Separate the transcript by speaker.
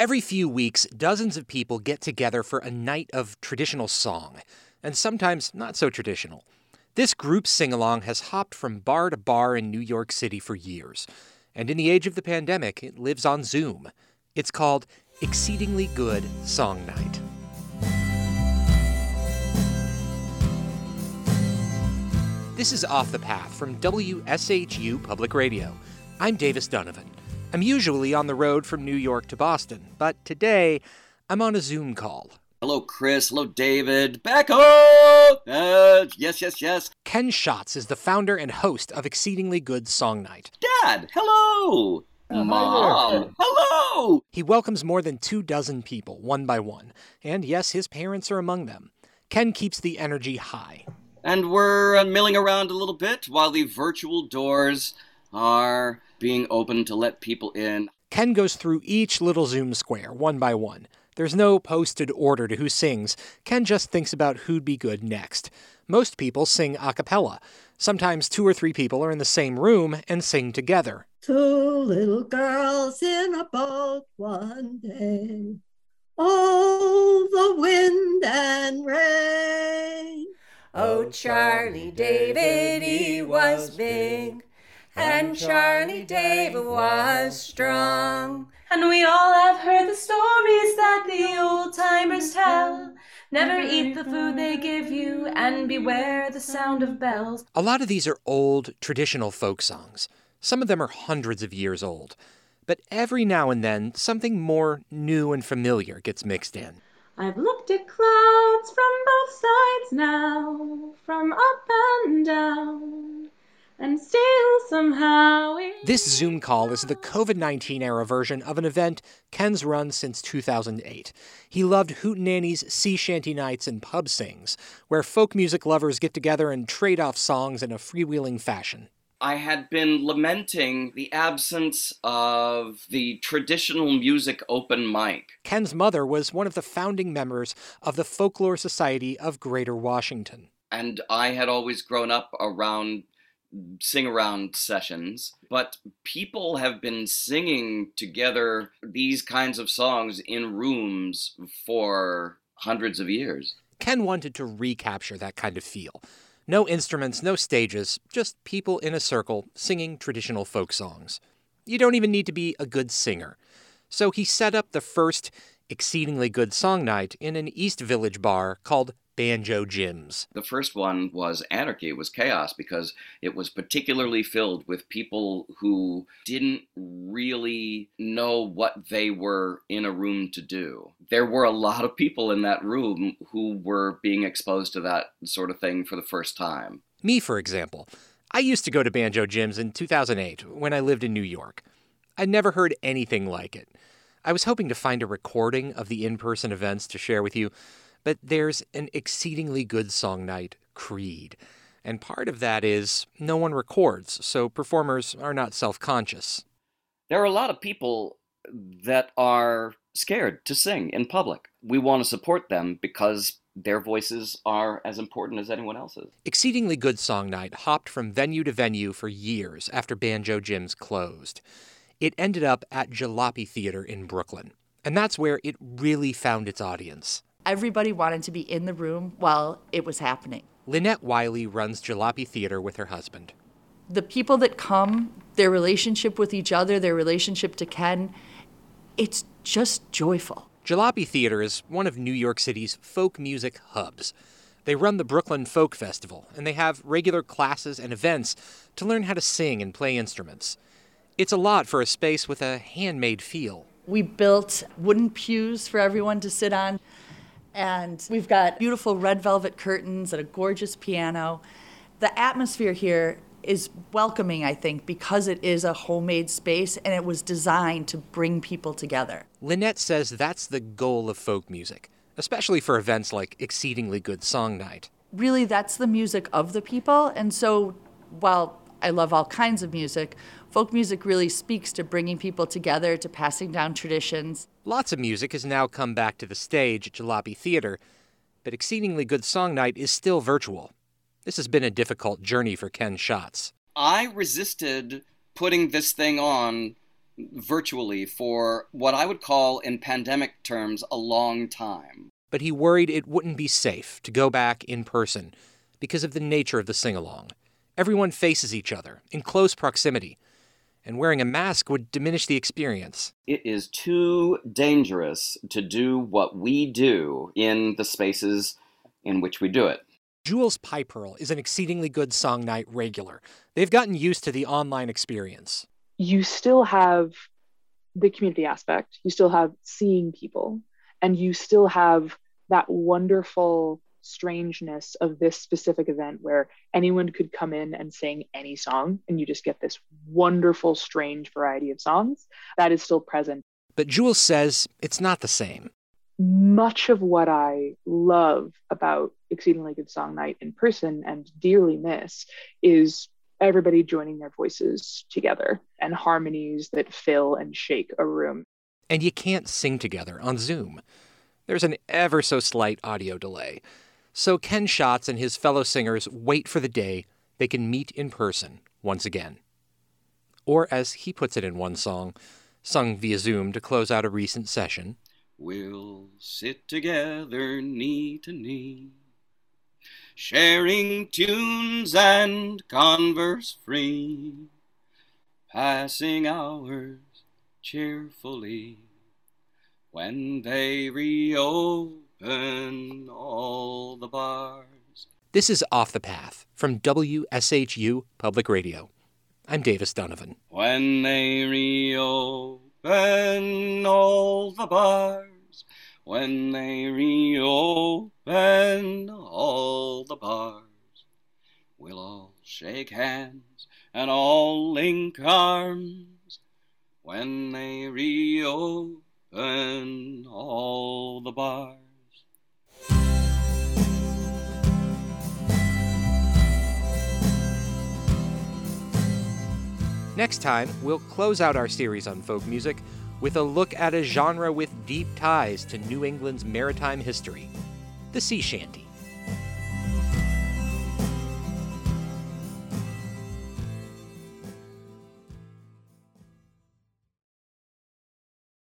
Speaker 1: Every few weeks, dozens of people get together for a night of traditional song, and sometimes not so traditional. This group sing along has hopped from bar to bar in New York City for years, and in the age of the pandemic, it lives on Zoom. It's called Exceedingly Good Song Night. This is Off the Path from WSHU Public Radio. I'm Davis Dunavin. I'm usually on the road from New York to Boston, but today I'm on a Zoom call.
Speaker 2: Hello, Chris. Hello, David. Back home! Uh, yes, yes, yes.
Speaker 1: Ken Schatz is the founder and host of Exceedingly Good Song Night.
Speaker 2: Dad, hello!
Speaker 3: Uh,
Speaker 2: Mom, hello!
Speaker 1: He welcomes more than two dozen people, one by one. And yes, his parents are among them. Ken keeps the energy high.
Speaker 2: And we're milling around a little bit while the virtual doors are being open to let people in.
Speaker 1: Ken goes through each little Zoom square, one by one. There's no posted order to who sings. Ken just thinks about who'd be good next. Most people sing a cappella. Sometimes two or three people are in the same room and sing together.
Speaker 3: Two little girls in a boat one day. Oh, the wind and rain.
Speaker 4: Oh, Charlie David, he was big, and Charlie David was strong.
Speaker 5: And we all have heard the stories that the old timers tell. Never eat the food they give you, and beware the sound of bells.
Speaker 1: A lot of these are old, traditional folk songs. Some of them are hundreds of years old. But every now and then, something more new and familiar gets mixed in.
Speaker 5: I've looked at clouds from both sides now, from up and down, and still somehow.
Speaker 1: This Zoom call is the COVID 19 era version of an event Ken's run since 2008. He loved Hootenanny's sea shanty nights and pub sings, where folk music lovers get together and trade off songs in a freewheeling fashion.
Speaker 2: I had been lamenting the absence of the traditional music open mic.
Speaker 1: Ken's mother was one of the founding members of the Folklore Society of Greater Washington.
Speaker 2: And I had always grown up around sing around sessions, but people have been singing together these kinds of songs in rooms for hundreds of years.
Speaker 1: Ken wanted to recapture that kind of feel. No instruments, no stages, just people in a circle singing traditional folk songs. You don't even need to be a good singer. So he set up the first exceedingly good song night in an East Village bar called Banjo Jim's.
Speaker 2: The first one was anarchy, it was chaos because it was particularly filled with people who didn't really know what they were in a room to do. There were a lot of people in that room who were being exposed to that sort of thing for the first time.
Speaker 1: Me, for example. I used to go to Banjo Jim's in 2008 when I lived in New York. I'd never heard anything like it. I was hoping to find a recording of the in person events to share with you, but there's an exceedingly good song night, Creed. And part of that is no one records, so performers are not self conscious.
Speaker 2: There are a lot of people that are scared to sing in public. We want to support them because their voices are as important as anyone else's.
Speaker 1: Exceedingly Good Song Night hopped from venue to venue for years after Banjo Jim's closed. It ended up at Jalopy Theater in Brooklyn, and that's where it really found its audience.
Speaker 6: Everybody wanted to be in the room while it was happening.
Speaker 1: Lynette Wiley runs Jalopy Theater with her husband.
Speaker 6: The people that come, their relationship with each other, their relationship to Ken, it's just joyful.
Speaker 1: Jalopy Theater is one of New York City's folk music hubs. They run the Brooklyn Folk Festival, and they have regular classes and events to learn how to sing and play instruments. It's a lot for a space with a handmade feel.
Speaker 6: We built wooden pews for everyone to sit on, and we've got beautiful red velvet curtains and a gorgeous piano. The atmosphere here is welcoming, I think, because it is a homemade space and it was designed to bring people together.
Speaker 1: Lynette says that's the goal of folk music, especially for events like Exceedingly Good Song Night.
Speaker 6: Really, that's the music of the people, and so while I love all kinds of music, folk music really speaks to bringing people together, to passing down traditions.
Speaker 1: Lots of music has now come back to the stage at Jalopy Theater, but Exceedingly Good Song Night is still virtual. This has been a difficult journey for Ken Schatz.
Speaker 2: I resisted putting this thing on virtually for what I would call, in pandemic terms, a long time.
Speaker 1: But he worried it wouldn't be safe to go back in person because of the nature of the sing along. Everyone faces each other in close proximity, and wearing a mask would diminish the experience.
Speaker 2: It is too dangerous to do what we do in the spaces in which we do it.
Speaker 1: Jules Piperl is an exceedingly good song night regular. They've gotten used to the online experience.
Speaker 7: You still have the community aspect, you still have seeing people, and you still have that wonderful strangeness of this specific event where anyone could come in and sing any song and you just get this wonderful strange variety of songs that is still present.
Speaker 1: But jules says it's not the same.
Speaker 7: Much of what i love about exceedingly good song night in person and dearly miss is everybody joining their voices together and harmonies that fill and shake a room.
Speaker 1: And you can't sing together on zoom. There's an ever so slight audio delay so Ken Schatz and his fellow singers wait for the day they can meet in person once again. Or, as he puts it in one song, sung via Zoom to close out a recent session,
Speaker 2: We'll sit together knee to knee, sharing tunes and converse free, passing hours cheerfully when they reopen open all the bars.
Speaker 1: This is Off the Path from WSHU Public Radio. I'm Davis Dunavin.
Speaker 2: When they reopen all the bars, when they reopen all the bars, we'll all shake hands and all link arms when they reopen all the bars.
Speaker 1: Next time, we'll close out our series on folk music with a look at a genre with deep ties to New England's maritime history the sea shanty.